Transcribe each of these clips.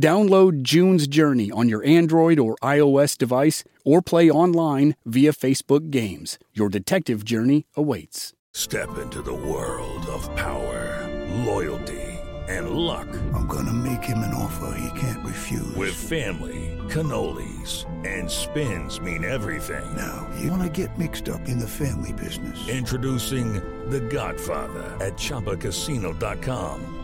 Download June's Journey on your Android or iOS device or play online via Facebook Games. Your detective journey awaits. Step into the world of power, loyalty, and luck. I'm going to make him an offer he can't refuse. With family, cannolis, and spins mean everything. Now, you want to get mixed up in the family business. Introducing The Godfather at ChumbaCasino.com.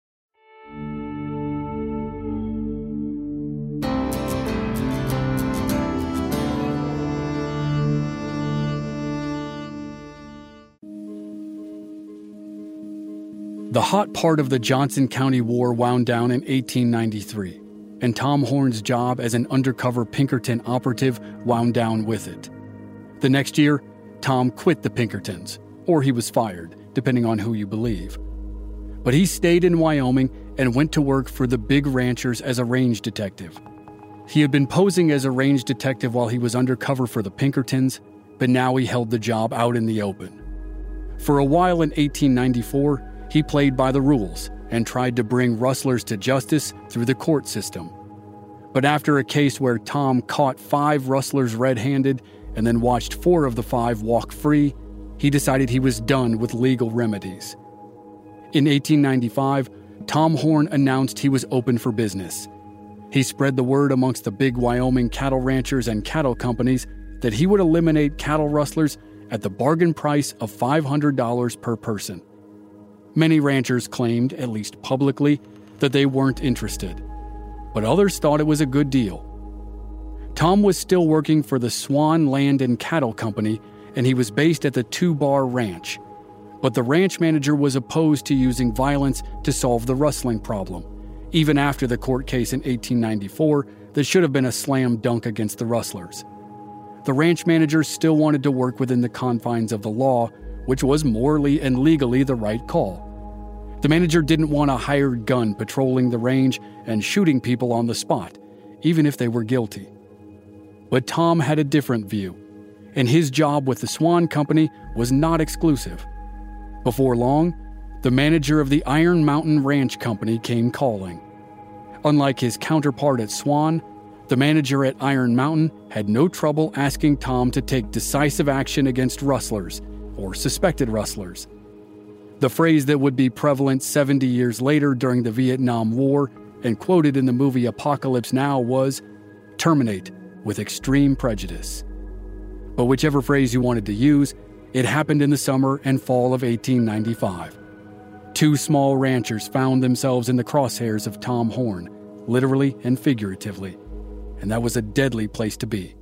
The hot part of the Johnson County War wound down in 1893, and Tom Horn's job as an undercover Pinkerton operative wound down with it. The next year, Tom quit the Pinkertons, or he was fired, depending on who you believe. But he stayed in Wyoming and went to work for the big ranchers as a range detective. He had been posing as a range detective while he was undercover for the Pinkertons, but now he held the job out in the open. For a while in 1894, he played by the rules and tried to bring rustlers to justice through the court system. But after a case where Tom caught five rustlers red handed and then watched four of the five walk free, he decided he was done with legal remedies. In 1895, Tom Horn announced he was open for business. He spread the word amongst the big Wyoming cattle ranchers and cattle companies that he would eliminate cattle rustlers at the bargain price of $500 per person. Many ranchers claimed, at least publicly, that they weren't interested, but others thought it was a good deal. Tom was still working for the Swan Land and Cattle Company, and he was based at the Two Bar Ranch. But the ranch manager was opposed to using violence to solve the rustling problem, even after the court case in 1894 that should have been a slam dunk against the rustlers. The ranch manager still wanted to work within the confines of the law which was morally and legally the right call. The manager didn't want a hired gun patrolling the range and shooting people on the spot, even if they were guilty. But Tom had a different view, and his job with the Swan Company was not exclusive. Before long, the manager of the Iron Mountain Ranch Company came calling. Unlike his counterpart at Swan, the manager at Iron Mountain had no trouble asking Tom to take decisive action against rustlers or suspected rustlers. The phrase that would be prevalent 70 years later during the Vietnam War and quoted in the movie Apocalypse Now was terminate with extreme prejudice. But whichever phrase you wanted to use, it happened in the summer and fall of 1895. Two small ranchers found themselves in the crosshairs of Tom Horn, literally and figuratively, and that was a deadly place to be.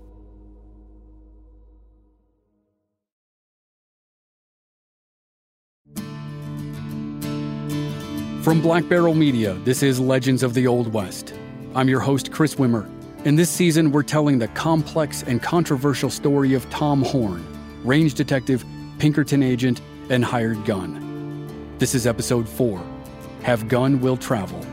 From Black Barrel Media, this is Legends of the Old West. I'm your host, Chris Wimmer. In this season, we're telling the complex and controversial story of Tom Horn, range detective, Pinkerton agent, and hired gun. This is episode 4 Have Gun Will Travel.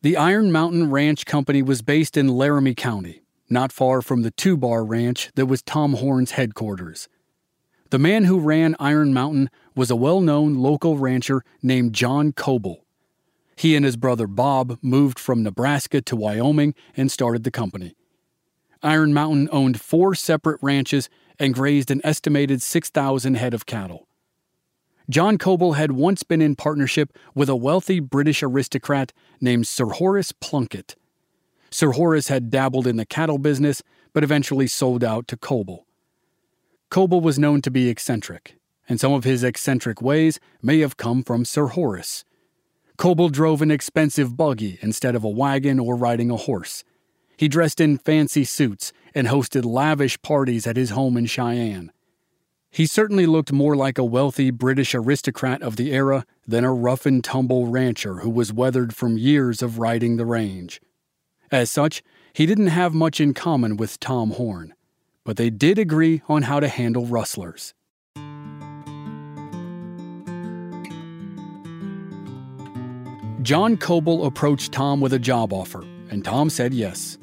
The Iron Mountain Ranch Company was based in Laramie County, not far from the Two Bar Ranch that was Tom Horn's headquarters. The man who ran Iron Mountain was a well known local rancher named John Coble. He and his brother Bob moved from Nebraska to Wyoming and started the company. Iron Mountain owned four separate ranches and grazed an estimated 6,000 head of cattle. John Coble had once been in partnership with a wealthy British aristocrat named Sir Horace Plunkett. Sir Horace had dabbled in the cattle business, but eventually sold out to Coble. Coble was known to be eccentric, and some of his eccentric ways may have come from Sir Horace. Coble drove an expensive buggy instead of a wagon or riding a horse. He dressed in fancy suits and hosted lavish parties at his home in Cheyenne. He certainly looked more like a wealthy British aristocrat of the era than a rough and tumble rancher who was weathered from years of riding the range. As such, he didn't have much in common with Tom Horn, but they did agree on how to handle rustlers. John Coble approached Tom with a job offer, and Tom said yes.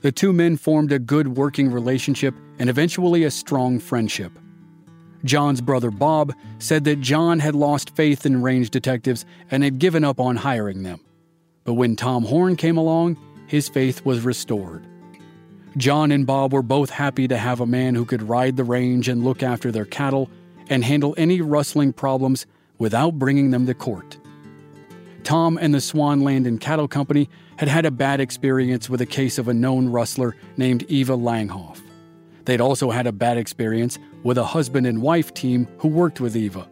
The two men formed a good working relationship and eventually a strong friendship. John's brother Bob said that John had lost faith in range detectives and had given up on hiring them. But when Tom Horn came along, his faith was restored. John and Bob were both happy to have a man who could ride the range and look after their cattle and handle any rustling problems without bringing them to court. Tom and the Swan Land and Cattle Company had had a bad experience with a case of a known rustler named Eva Langhoff. They'd also had a bad experience with a husband and wife team who worked with Eva.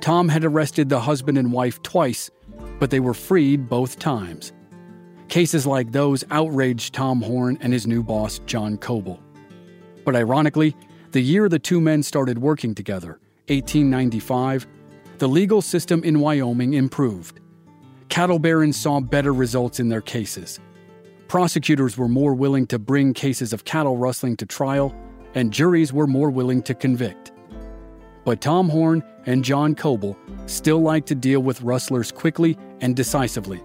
Tom had arrested the husband and wife twice, but they were freed both times. Cases like those outraged Tom Horn and his new boss, John Coble. But ironically, the year the two men started working together, 1895, the legal system in Wyoming improved. Cattle barons saw better results in their cases. Prosecutors were more willing to bring cases of cattle rustling to trial, and juries were more willing to convict. But Tom Horn and John Coble still liked to deal with rustlers quickly and decisively.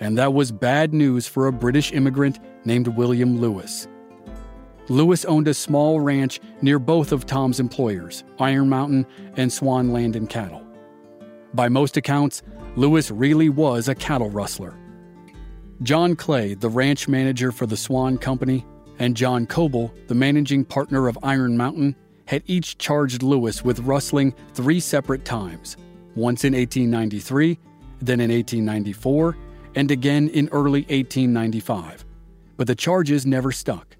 And that was bad news for a British immigrant named William Lewis. Lewis owned a small ranch near both of Tom's employers, Iron Mountain and Swan Land and Cattle. By most accounts, Lewis really was a cattle rustler. John Clay, the ranch manager for the Swan Company, and John Coble, the managing partner of Iron Mountain, had each charged Lewis with rustling three separate times once in 1893, then in 1894, and again in early 1895. But the charges never stuck.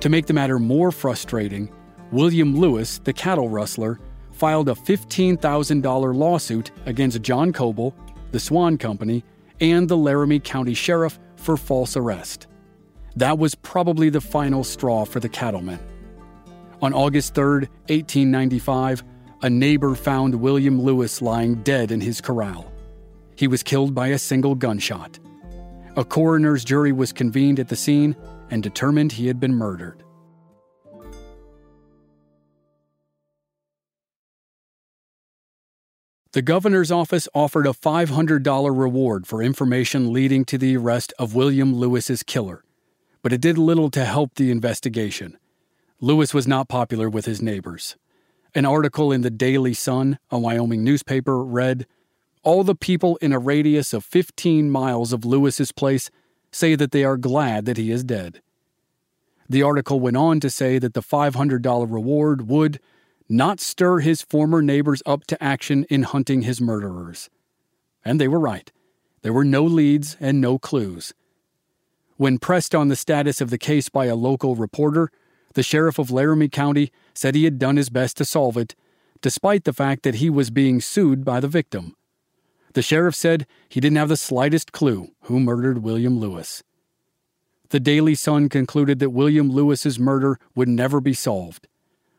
To make the matter more frustrating, William Lewis, the cattle rustler, filed a $15,000 lawsuit against John Coble, the Swan Company, and the Laramie County Sheriff for false arrest. That was probably the final straw for the cattlemen. On August 3, 1895, a neighbor found William Lewis lying dead in his corral. He was killed by a single gunshot. A coroner's jury was convened at the scene and determined he had been murdered. The governor's office offered a $500 reward for information leading to the arrest of William Lewis's killer, but it did little to help the investigation. Lewis was not popular with his neighbors. An article in the Daily Sun, a Wyoming newspaper, read All the people in a radius of 15 miles of Lewis's place say that they are glad that he is dead. The article went on to say that the $500 reward would, not stir his former neighbors up to action in hunting his murderers. And they were right. There were no leads and no clues. When pressed on the status of the case by a local reporter, the sheriff of Laramie County said he had done his best to solve it, despite the fact that he was being sued by the victim. The sheriff said he didn't have the slightest clue who murdered William Lewis. The Daily Sun concluded that William Lewis's murder would never be solved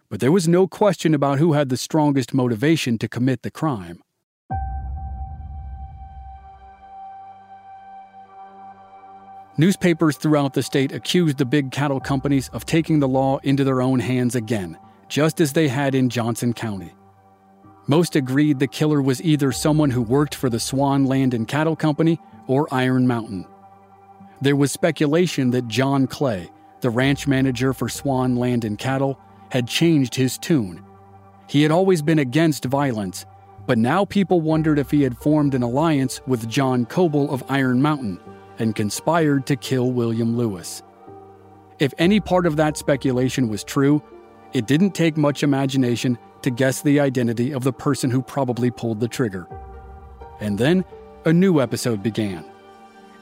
but there was no question about who had the strongest motivation to commit the crime. Newspapers throughout the state accused the big cattle companies of taking the law into their own hands again, just as they had in Johnson County. Most agreed the killer was either someone who worked for the Swan Land and Cattle Company or Iron Mountain. There was speculation that John Clay, the ranch manager for Swan Land and Cattle, had changed his tune. He had always been against violence, but now people wondered if he had formed an alliance with John Coble of Iron Mountain and conspired to kill William Lewis. If any part of that speculation was true, it didn't take much imagination to guess the identity of the person who probably pulled the trigger. And then a new episode began.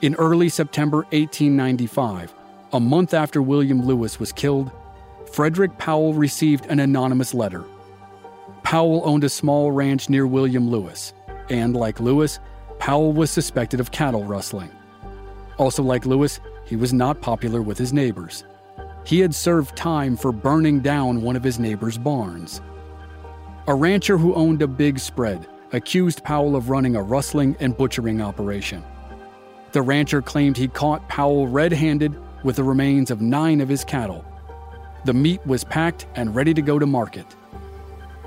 In early September 1895, a month after William Lewis was killed, Frederick Powell received an anonymous letter. Powell owned a small ranch near William Lewis, and like Lewis, Powell was suspected of cattle rustling. Also, like Lewis, he was not popular with his neighbors. He had served time for burning down one of his neighbor's barns. A rancher who owned a big spread accused Powell of running a rustling and butchering operation. The rancher claimed he caught Powell red handed with the remains of nine of his cattle. The meat was packed and ready to go to market.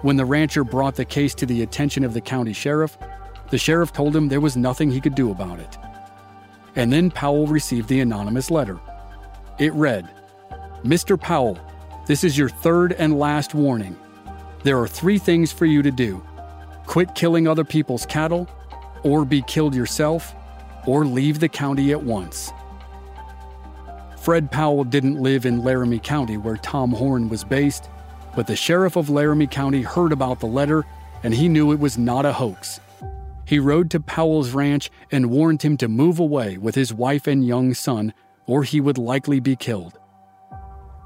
When the rancher brought the case to the attention of the county sheriff, the sheriff told him there was nothing he could do about it. And then Powell received the anonymous letter. It read Mr. Powell, this is your third and last warning. There are three things for you to do quit killing other people's cattle, or be killed yourself, or leave the county at once. Fred Powell didn't live in Laramie County where Tom Horn was based, but the sheriff of Laramie County heard about the letter and he knew it was not a hoax. He rode to Powell's ranch and warned him to move away with his wife and young son, or he would likely be killed.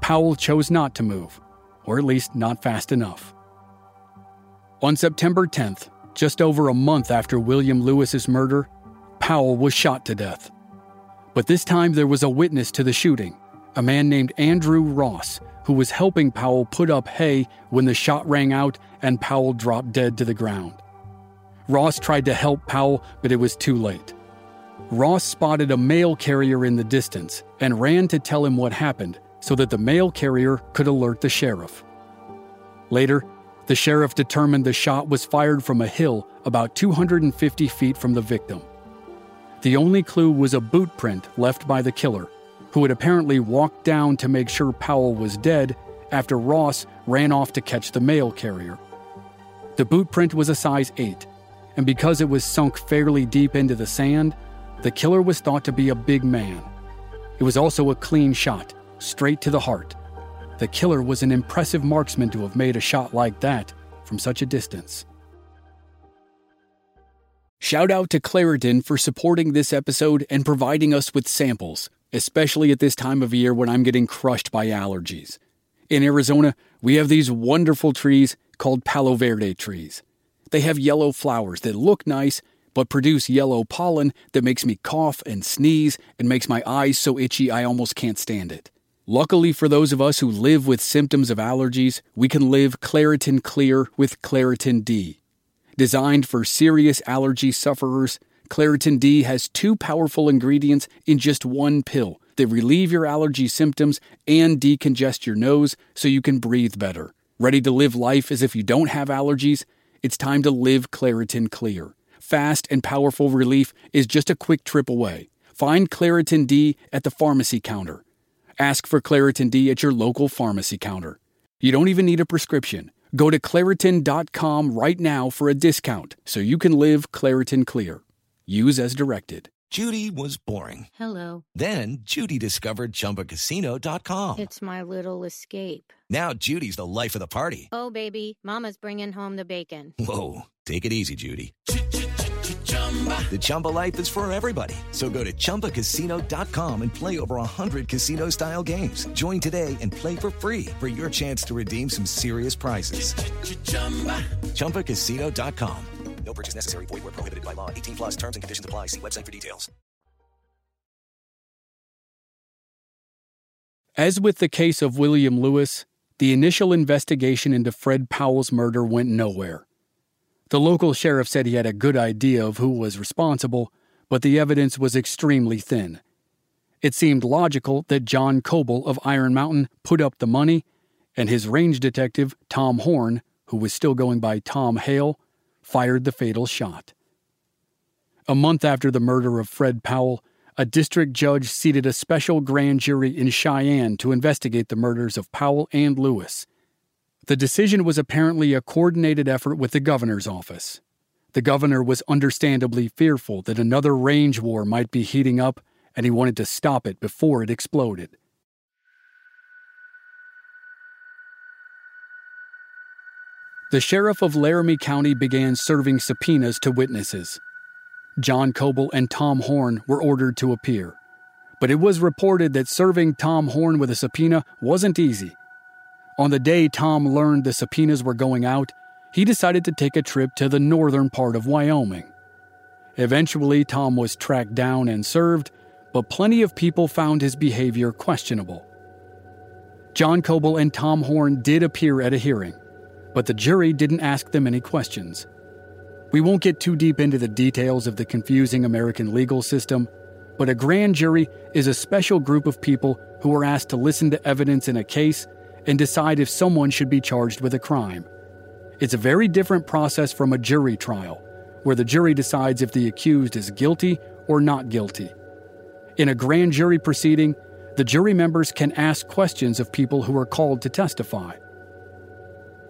Powell chose not to move, or at least not fast enough. On September 10th, just over a month after William Lewis's murder, Powell was shot to death. But this time there was a witness to the shooting, a man named Andrew Ross, who was helping Powell put up hay when the shot rang out and Powell dropped dead to the ground. Ross tried to help Powell, but it was too late. Ross spotted a mail carrier in the distance and ran to tell him what happened so that the mail carrier could alert the sheriff. Later, the sheriff determined the shot was fired from a hill about 250 feet from the victim. The only clue was a boot print left by the killer, who had apparently walked down to make sure Powell was dead after Ross ran off to catch the mail carrier. The boot print was a size 8, and because it was sunk fairly deep into the sand, the killer was thought to be a big man. It was also a clean shot, straight to the heart. The killer was an impressive marksman to have made a shot like that from such a distance. Shout out to Claritin for supporting this episode and providing us with samples, especially at this time of year when I'm getting crushed by allergies. In Arizona, we have these wonderful trees called Palo Verde trees. They have yellow flowers that look nice, but produce yellow pollen that makes me cough and sneeze and makes my eyes so itchy I almost can't stand it. Luckily for those of us who live with symptoms of allergies, we can live Claritin Clear with Claritin D. Designed for serious allergy sufferers, Claritin D has two powerful ingredients in just one pill that relieve your allergy symptoms and decongest your nose so you can breathe better. Ready to live life as if you don't have allergies? It's time to live Claritin Clear. Fast and powerful relief is just a quick trip away. Find Claritin D at the pharmacy counter. Ask for Claritin D at your local pharmacy counter. You don't even need a prescription. Go to Claritin.com right now for a discount so you can live Claritin Clear. Use as directed. Judy was boring. Hello. Then Judy discovered ChumbaCasino.com. It's my little escape. Now Judy's the life of the party. Oh, baby, Mama's bringing home the bacon. Whoa, take it easy, Judy. The Chumba life is for everybody. So go to ChumbaCasino.com and play over 100 casino style games. Join today and play for free for your chance to redeem some serious prizes. ChumbaCasino.com. No purchase necessary. Void where prohibited by law. 18 plus terms and conditions apply. See website for details. As with the case of William Lewis, the initial investigation into Fred Powell's murder went nowhere. The local sheriff said he had a good idea of who was responsible, but the evidence was extremely thin. It seemed logical that John Coble of Iron Mountain put up the money, and his range detective, Tom Horn, who was still going by Tom Hale, fired the fatal shot. A month after the murder of Fred Powell, a district judge seated a special grand jury in Cheyenne to investigate the murders of Powell and Lewis. The decision was apparently a coordinated effort with the governor's office. The governor was understandably fearful that another range war might be heating up, and he wanted to stop it before it exploded. The sheriff of Laramie County began serving subpoenas to witnesses. John Coble and Tom Horn were ordered to appear, but it was reported that serving Tom Horn with a subpoena wasn't easy. On the day Tom learned the subpoenas were going out, he decided to take a trip to the northern part of Wyoming. Eventually, Tom was tracked down and served, but plenty of people found his behavior questionable. John Coble and Tom Horn did appear at a hearing, but the jury didn't ask them any questions. We won't get too deep into the details of the confusing American legal system, but a grand jury is a special group of people who are asked to listen to evidence in a case and decide if someone should be charged with a crime. It's a very different process from a jury trial, where the jury decides if the accused is guilty or not guilty. In a grand jury proceeding, the jury members can ask questions of people who are called to testify.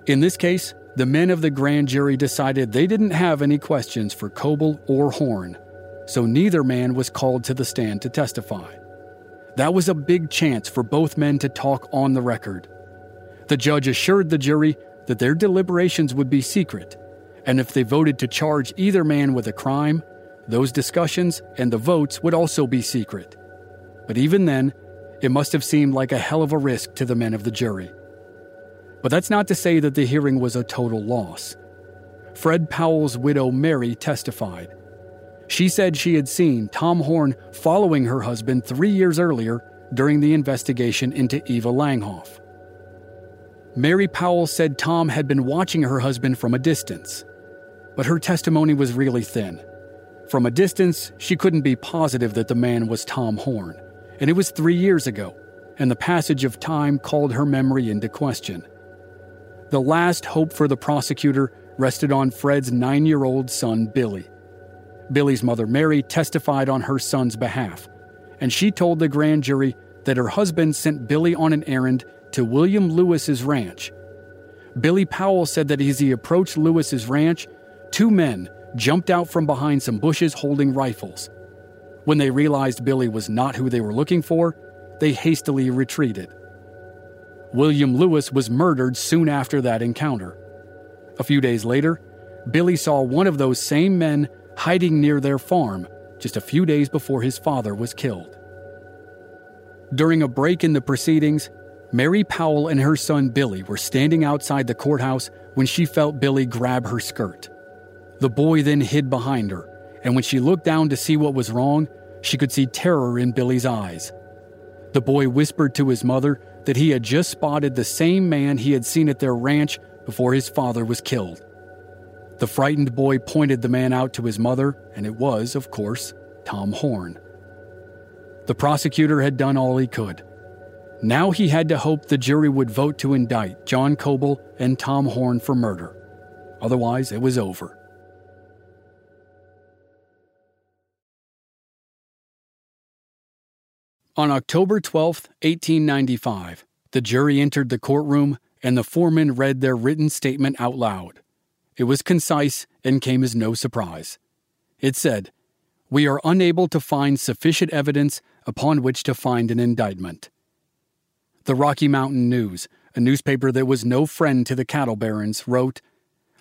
In this case, the men of the grand jury decided they didn't have any questions for Coble or Horn, so neither man was called to the stand to testify. That was a big chance for both men to talk on the record. The judge assured the jury that their deliberations would be secret, and if they voted to charge either man with a crime, those discussions and the votes would also be secret. But even then, it must have seemed like a hell of a risk to the men of the jury. But that's not to say that the hearing was a total loss. Fred Powell's widow Mary testified. She said she had seen Tom Horn following her husband three years earlier during the investigation into Eva Langhoff. Mary Powell said Tom had been watching her husband from a distance, but her testimony was really thin. From a distance, she couldn't be positive that the man was Tom Horn, and it was three years ago, and the passage of time called her memory into question. The last hope for the prosecutor rested on Fred's nine year old son, Billy. Billy's mother, Mary, testified on her son's behalf, and she told the grand jury that her husband sent Billy on an errand to William Lewis's ranch. Billy Powell said that as he approached Lewis's ranch, two men jumped out from behind some bushes holding rifles. When they realized Billy was not who they were looking for, they hastily retreated. William Lewis was murdered soon after that encounter. A few days later, Billy saw one of those same men hiding near their farm just a few days before his father was killed. During a break in the proceedings, Mary Powell and her son Billy were standing outside the courthouse when she felt Billy grab her skirt. The boy then hid behind her, and when she looked down to see what was wrong, she could see terror in Billy's eyes. The boy whispered to his mother that he had just spotted the same man he had seen at their ranch before his father was killed. The frightened boy pointed the man out to his mother, and it was, of course, Tom Horn. The prosecutor had done all he could. Now he had to hope the jury would vote to indict John Coble and Tom Horn for murder. Otherwise, it was over. On October 12, 1895, the jury entered the courtroom and the foreman read their written statement out loud. It was concise and came as no surprise. It said, We are unable to find sufficient evidence upon which to find an indictment. The Rocky Mountain News, a newspaper that was no friend to the cattle barons, wrote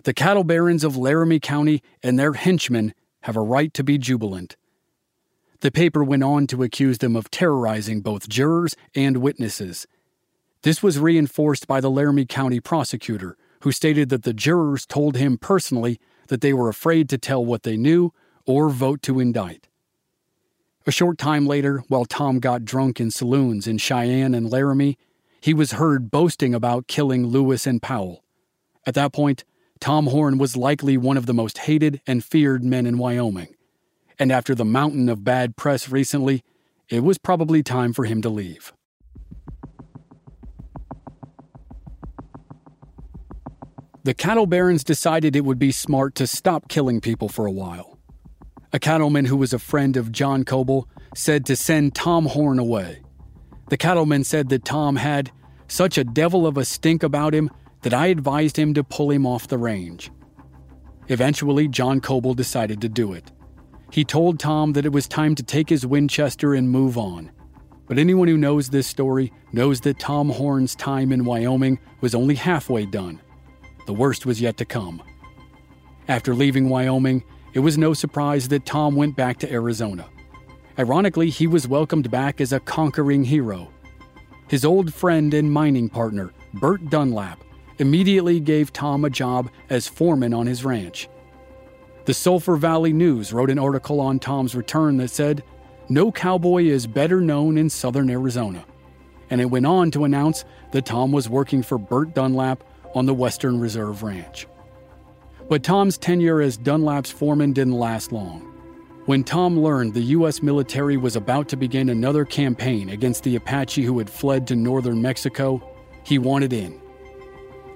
The cattle barons of Laramie County and their henchmen have a right to be jubilant. The paper went on to accuse them of terrorizing both jurors and witnesses. This was reinforced by the Laramie County prosecutor, who stated that the jurors told him personally that they were afraid to tell what they knew or vote to indict. A short time later, while Tom got drunk in saloons in Cheyenne and Laramie, he was heard boasting about killing Lewis and Powell. At that point, Tom Horn was likely one of the most hated and feared men in Wyoming. And after the mountain of bad press recently, it was probably time for him to leave. The cattle barons decided it would be smart to stop killing people for a while. A cattleman who was a friend of John Coble said to send Tom Horn away. The cattleman said that Tom had such a devil of a stink about him that I advised him to pull him off the range. Eventually, John Coble decided to do it. He told Tom that it was time to take his Winchester and move on. But anyone who knows this story knows that Tom Horn's time in Wyoming was only halfway done. The worst was yet to come. After leaving Wyoming, it was no surprise that Tom went back to Arizona. Ironically, he was welcomed back as a conquering hero. His old friend and mining partner, Burt Dunlap, immediately gave Tom a job as foreman on his ranch. The Sulphur Valley News wrote an article on Tom's return that said, No cowboy is better known in southern Arizona. And it went on to announce that Tom was working for Burt Dunlap on the Western Reserve Ranch. But Tom's tenure as Dunlap's foreman didn't last long. When Tom learned the U.S. military was about to begin another campaign against the Apache who had fled to northern Mexico, he wanted in.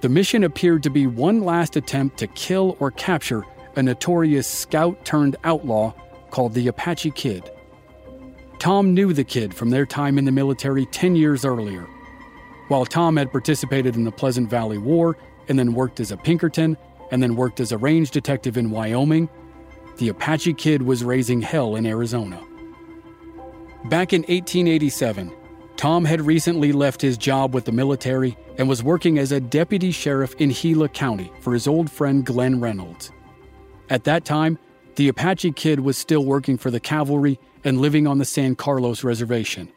The mission appeared to be one last attempt to kill or capture a notorious scout turned outlaw called the Apache Kid. Tom knew the kid from their time in the military 10 years earlier. While Tom had participated in the Pleasant Valley War and then worked as a Pinkerton and then worked as a range detective in Wyoming, the Apache Kid was raising hell in Arizona. Back in 1887, Tom had recently left his job with the military and was working as a deputy sheriff in Gila County for his old friend Glenn Reynolds. At that time, the Apache Kid was still working for the cavalry and living on the San Carlos Reservation.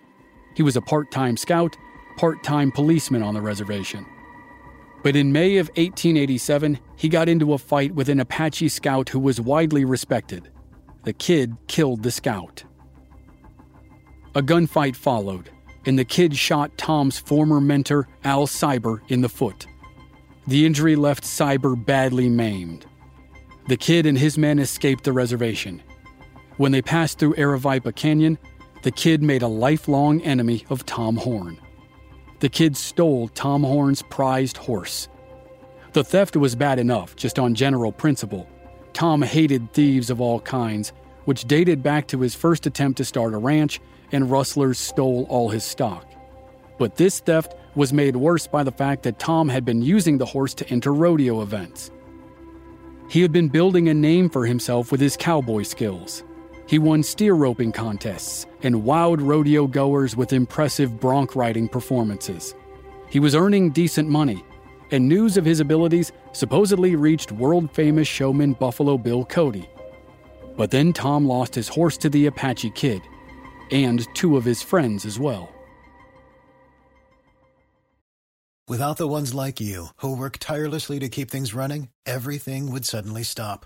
He was a part time scout, part time policeman on the reservation. But in May of 1887, he got into a fight with an Apache scout who was widely respected. The kid killed the scout. A gunfight followed, and the kid shot Tom's former mentor, Al Sieber, in the foot. The injury left Sieber badly maimed. The kid and his men escaped the reservation. When they passed through Aravaipa Canyon, the kid made a lifelong enemy of Tom Horn the kids stole Tom Horn's prized horse. The theft was bad enough, just on general principle. Tom hated thieves of all kinds, which dated back to his first attempt to start a ranch, and rustlers stole all his stock. But this theft was made worse by the fact that Tom had been using the horse to enter rodeo events. He had been building a name for himself with his cowboy skills. He won steer roping contests and wowed rodeo goers with impressive bronc riding performances. He was earning decent money, and news of his abilities supposedly reached world famous showman Buffalo Bill Cody. But then Tom lost his horse to the Apache Kid, and two of his friends as well. Without the ones like you, who work tirelessly to keep things running, everything would suddenly stop.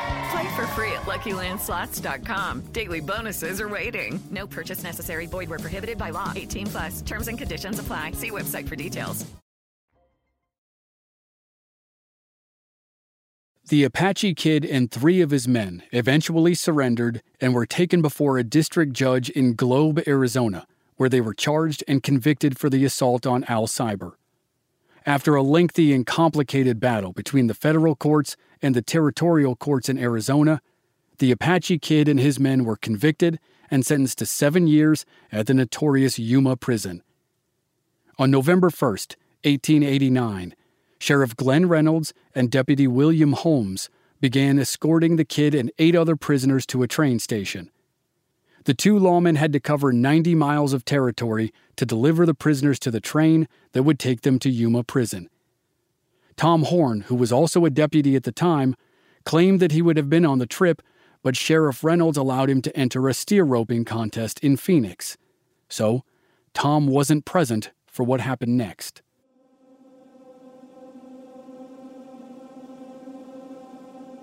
Play for free at LuckyLandSlots.com. Daily bonuses are waiting. No purchase necessary. Void where prohibited by law. 18 plus. Terms and conditions apply. See website for details. The Apache Kid and three of his men eventually surrendered and were taken before a district judge in Globe, Arizona, where they were charged and convicted for the assault on Al Sieber. After a lengthy and complicated battle between the federal courts and the territorial courts in Arizona, the Apache Kid and his men were convicted and sentenced to seven years at the notorious Yuma prison. On November 1st, 1889, Sheriff Glenn Reynolds and Deputy William Holmes began escorting the kid and eight other prisoners to a train station. The two lawmen had to cover 90 miles of territory to deliver the prisoners to the train that would take them to Yuma prison. Tom Horn, who was also a deputy at the time, claimed that he would have been on the trip, but Sheriff Reynolds allowed him to enter a steer roping contest in Phoenix. So, Tom wasn't present for what happened next.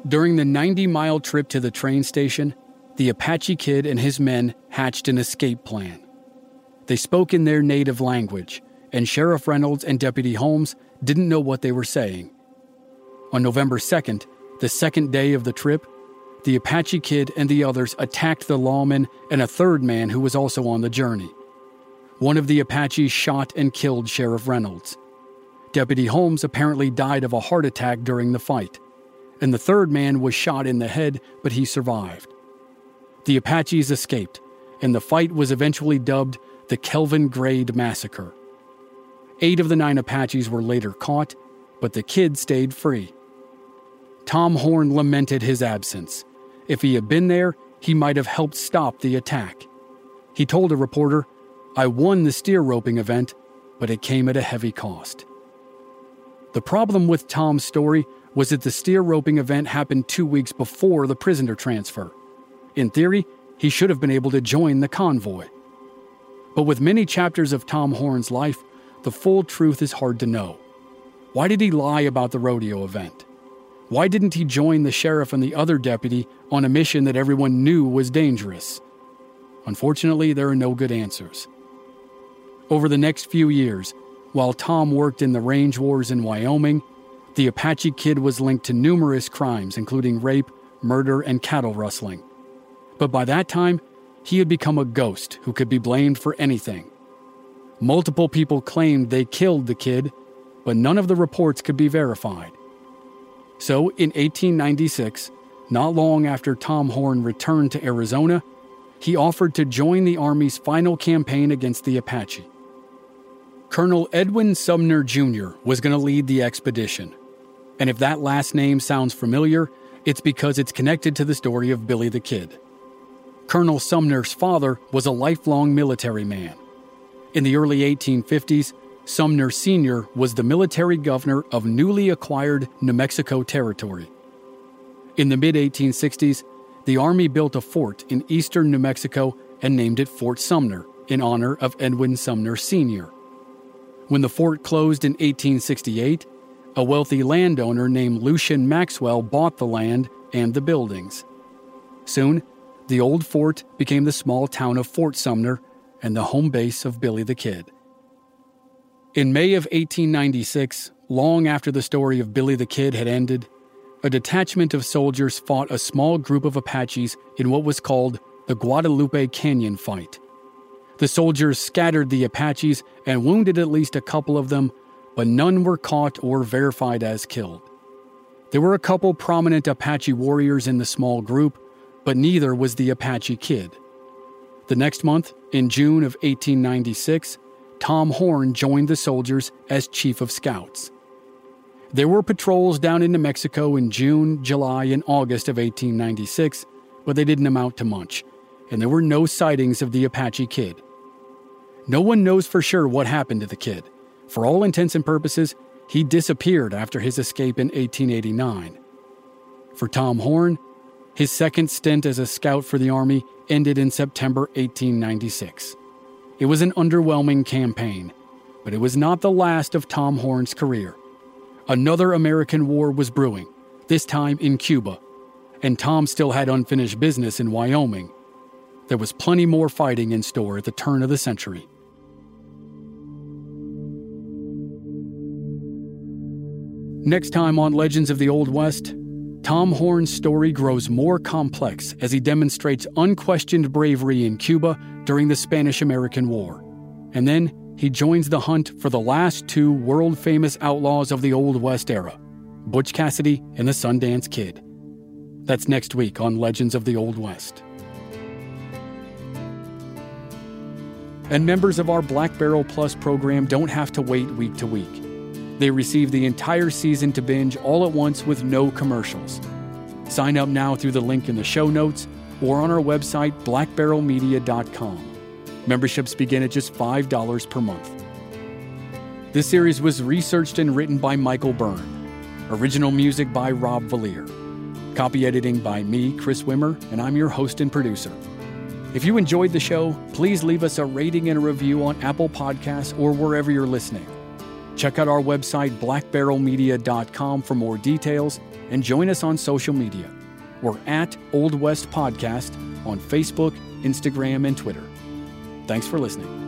During the 90 mile trip to the train station, the Apache kid and his men hatched an escape plan. They spoke in their native language, and Sheriff Reynolds and Deputy Holmes didn't know what they were saying. On November 2nd, the second day of the trip, the Apache kid and the others attacked the lawman and a third man who was also on the journey. One of the Apaches shot and killed Sheriff Reynolds. Deputy Holmes apparently died of a heart attack during the fight, and the third man was shot in the head, but he survived. The Apaches escaped, and the fight was eventually dubbed the Kelvin Grade Massacre. Eight of the nine Apaches were later caught, but the kid stayed free. Tom Horn lamented his absence. If he had been there, he might have helped stop the attack. He told a reporter, I won the steer roping event, but it came at a heavy cost. The problem with Tom's story was that the steer roping event happened two weeks before the prisoner transfer. In theory, he should have been able to join the convoy. But with many chapters of Tom Horn's life, the full truth is hard to know. Why did he lie about the rodeo event? Why didn't he join the sheriff and the other deputy on a mission that everyone knew was dangerous? Unfortunately, there are no good answers. Over the next few years, while Tom worked in the range wars in Wyoming, the Apache Kid was linked to numerous crimes, including rape, murder, and cattle rustling. But by that time, he had become a ghost who could be blamed for anything. Multiple people claimed they killed the kid, but none of the reports could be verified. So, in 1896, not long after Tom Horn returned to Arizona, he offered to join the Army's final campaign against the Apache. Colonel Edwin Sumner Jr. was going to lead the expedition. And if that last name sounds familiar, it's because it's connected to the story of Billy the Kid. Colonel Sumner's father was a lifelong military man. In the early 1850s, Sumner Sr. was the military governor of newly acquired New Mexico Territory. In the mid 1860s, the Army built a fort in eastern New Mexico and named it Fort Sumner in honor of Edwin Sumner Sr. When the fort closed in 1868, a wealthy landowner named Lucien Maxwell bought the land and the buildings. Soon, the old fort became the small town of Fort Sumner and the home base of Billy the Kid. In May of 1896, long after the story of Billy the Kid had ended, a detachment of soldiers fought a small group of Apaches in what was called the Guadalupe Canyon Fight. The soldiers scattered the Apaches and wounded at least a couple of them, but none were caught or verified as killed. There were a couple prominent Apache warriors in the small group, but neither was the Apache Kid. The next month, in June of 1896, Tom Horn joined the soldiers as Chief of Scouts. There were patrols down in New Mexico in June, July, and August of 1896, but they didn't amount to much, and there were no sightings of the Apache Kid. No one knows for sure what happened to the kid. For all intents and purposes, he disappeared after his escape in 1889. For Tom Horn, his second stint as a scout for the Army ended in September 1896. It was an underwhelming campaign, but it was not the last of Tom Horn's career. Another American war was brewing, this time in Cuba, and Tom still had unfinished business in Wyoming. There was plenty more fighting in store at the turn of the century. Next time on Legends of the Old West, Tom Horn's story grows more complex as he demonstrates unquestioned bravery in Cuba during the Spanish American War. And then he joins the hunt for the last two world famous outlaws of the Old West era Butch Cassidy and the Sundance Kid. That's next week on Legends of the Old West. And members of our Black Barrel Plus program don't have to wait week to week. They receive the entire season to binge all at once with no commercials. Sign up now through the link in the show notes or on our website, blackbarrelmedia.com. Memberships begin at just $5 per month. This series was researched and written by Michael Byrne. Original music by Rob Valier. Copy editing by me, Chris Wimmer, and I'm your host and producer. If you enjoyed the show, please leave us a rating and a review on Apple Podcasts or wherever you're listening. Check out our website, blackbarrelmedia.com, for more details and join us on social media. We're at Old West Podcast on Facebook, Instagram, and Twitter. Thanks for listening.